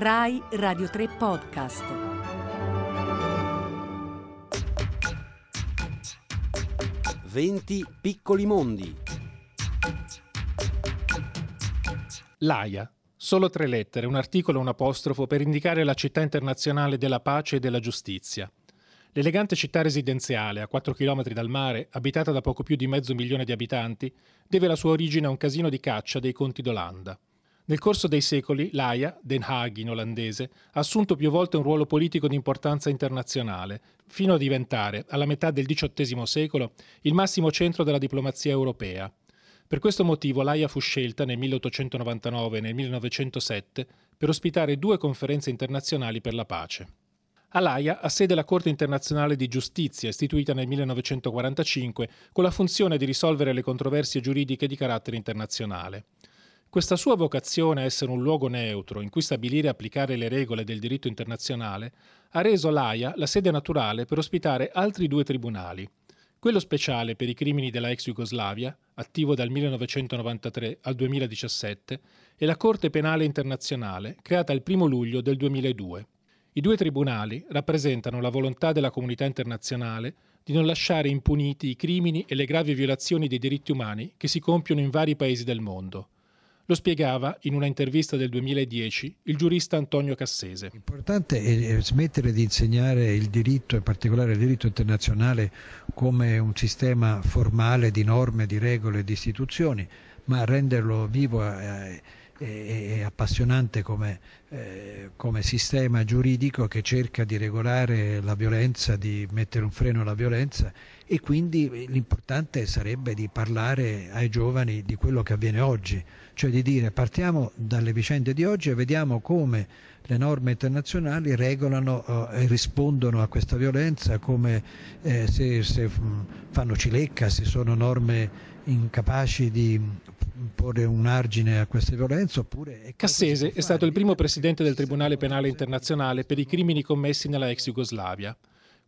Rai Radio 3 Podcast. Venti piccoli mondi. L'AIA. Solo tre lettere, un articolo e un apostrofo per indicare la città internazionale della pace e della giustizia. L'elegante città residenziale, a 4 km dal mare, abitata da poco più di mezzo milione di abitanti, deve la sua origine a un casino di caccia dei conti d'Olanda. Nel corso dei secoli l'AIA, Den Haag in olandese, ha assunto più volte un ruolo politico di importanza internazionale, fino a diventare, alla metà del XVIII secolo, il massimo centro della diplomazia europea. Per questo motivo l'AIA fu scelta nel 1899 e nel 1907 per ospitare due conferenze internazionali per la pace. All'AIA ha sede la Corte internazionale di giustizia, istituita nel 1945, con la funzione di risolvere le controversie giuridiche di carattere internazionale. Questa sua vocazione a essere un luogo neutro in cui stabilire e applicare le regole del diritto internazionale ha reso l'AIA la sede naturale per ospitare altri due tribunali. Quello speciale per i crimini della ex Jugoslavia, attivo dal 1993 al 2017, e la Corte Penale Internazionale, creata il 1 luglio del 2002. I due tribunali rappresentano la volontà della comunità internazionale di non lasciare impuniti i crimini e le gravi violazioni dei diritti umani che si compiono in vari paesi del mondo. Lo spiegava in una intervista del 2010 il giurista Antonio Cassese. L'importante è smettere di insegnare il diritto, in particolare il diritto internazionale, come un sistema formale di norme, di regole, di istituzioni, ma renderlo vivo e, e appassionante come, eh, come, sistema giuridico che cerca di regolare la violenza, di mettere un freno alla violenza e quindi l'importante sarebbe di parlare ai giovani di quello che avviene oggi, cioè di dire partiamo dalle vicende di oggi e vediamo come le norme internazionali regolano eh, e rispondono a questa violenza, come eh, se, se fanno cilecca, se sono norme incapaci di porre un argine a queste violenze oppure... Cassese è stato il primo presidente del Tribunale Penale Internazionale per i crimini commessi nella ex Jugoslavia.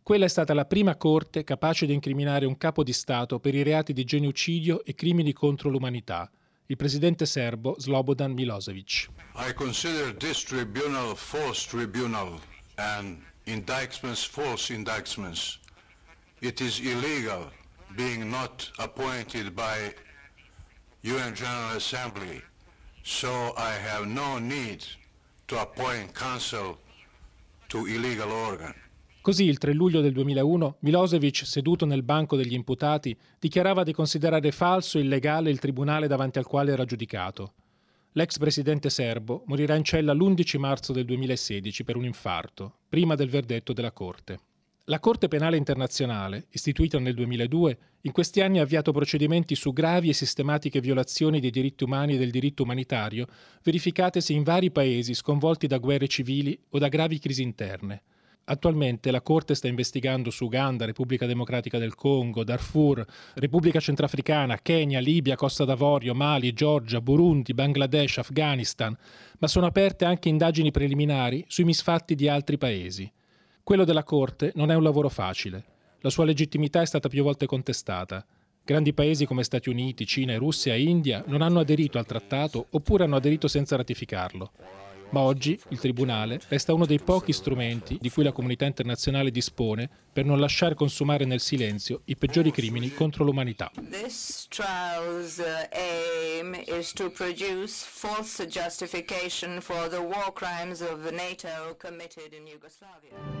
Quella è stata la prima corte capace di incriminare un capo di Stato per i reati di genocidio e crimini contro l'umanità, il presidente serbo Slobodan Milosevic. I consider this tribunal false tribunal and indictments false indictments. It is illegal being not appointed by UN General Assembly, so I have no need to appoint counsel to illegal organ. Così il 3 luglio del 2001 Milosevic, seduto nel banco degli imputati, dichiarava di considerare falso e illegale il tribunale davanti al quale era giudicato. L'ex presidente serbo morirà in cella l'11 marzo del 2016 per un infarto, prima del verdetto della Corte. La Corte Penale Internazionale, istituita nel 2002, in questi anni ha avviato procedimenti su gravi e sistematiche violazioni dei diritti umani e del diritto umanitario, verificatesi in vari paesi sconvolti da guerre civili o da gravi crisi interne. Attualmente la Corte sta investigando su Uganda, Repubblica Democratica del Congo, Darfur, Repubblica Centrafricana, Kenya, Libia, Costa d'Avorio, Mali, Georgia, Burundi, Bangladesh, Afghanistan, ma sono aperte anche indagini preliminari sui misfatti di altri paesi. Quello della Corte non è un lavoro facile. La sua legittimità è stata più volte contestata. Grandi paesi come Stati Uniti, Cina, Russia e India non hanno aderito al trattato oppure hanno aderito senza ratificarlo ma oggi il Tribunale resta uno dei pochi strumenti di cui la comunità internazionale dispone per non lasciare consumare nel silenzio i peggiori crimini contro l'umanità. This trial's uh, aim is to produce false justification for the war crimes of NATO committed in Yugoslavia.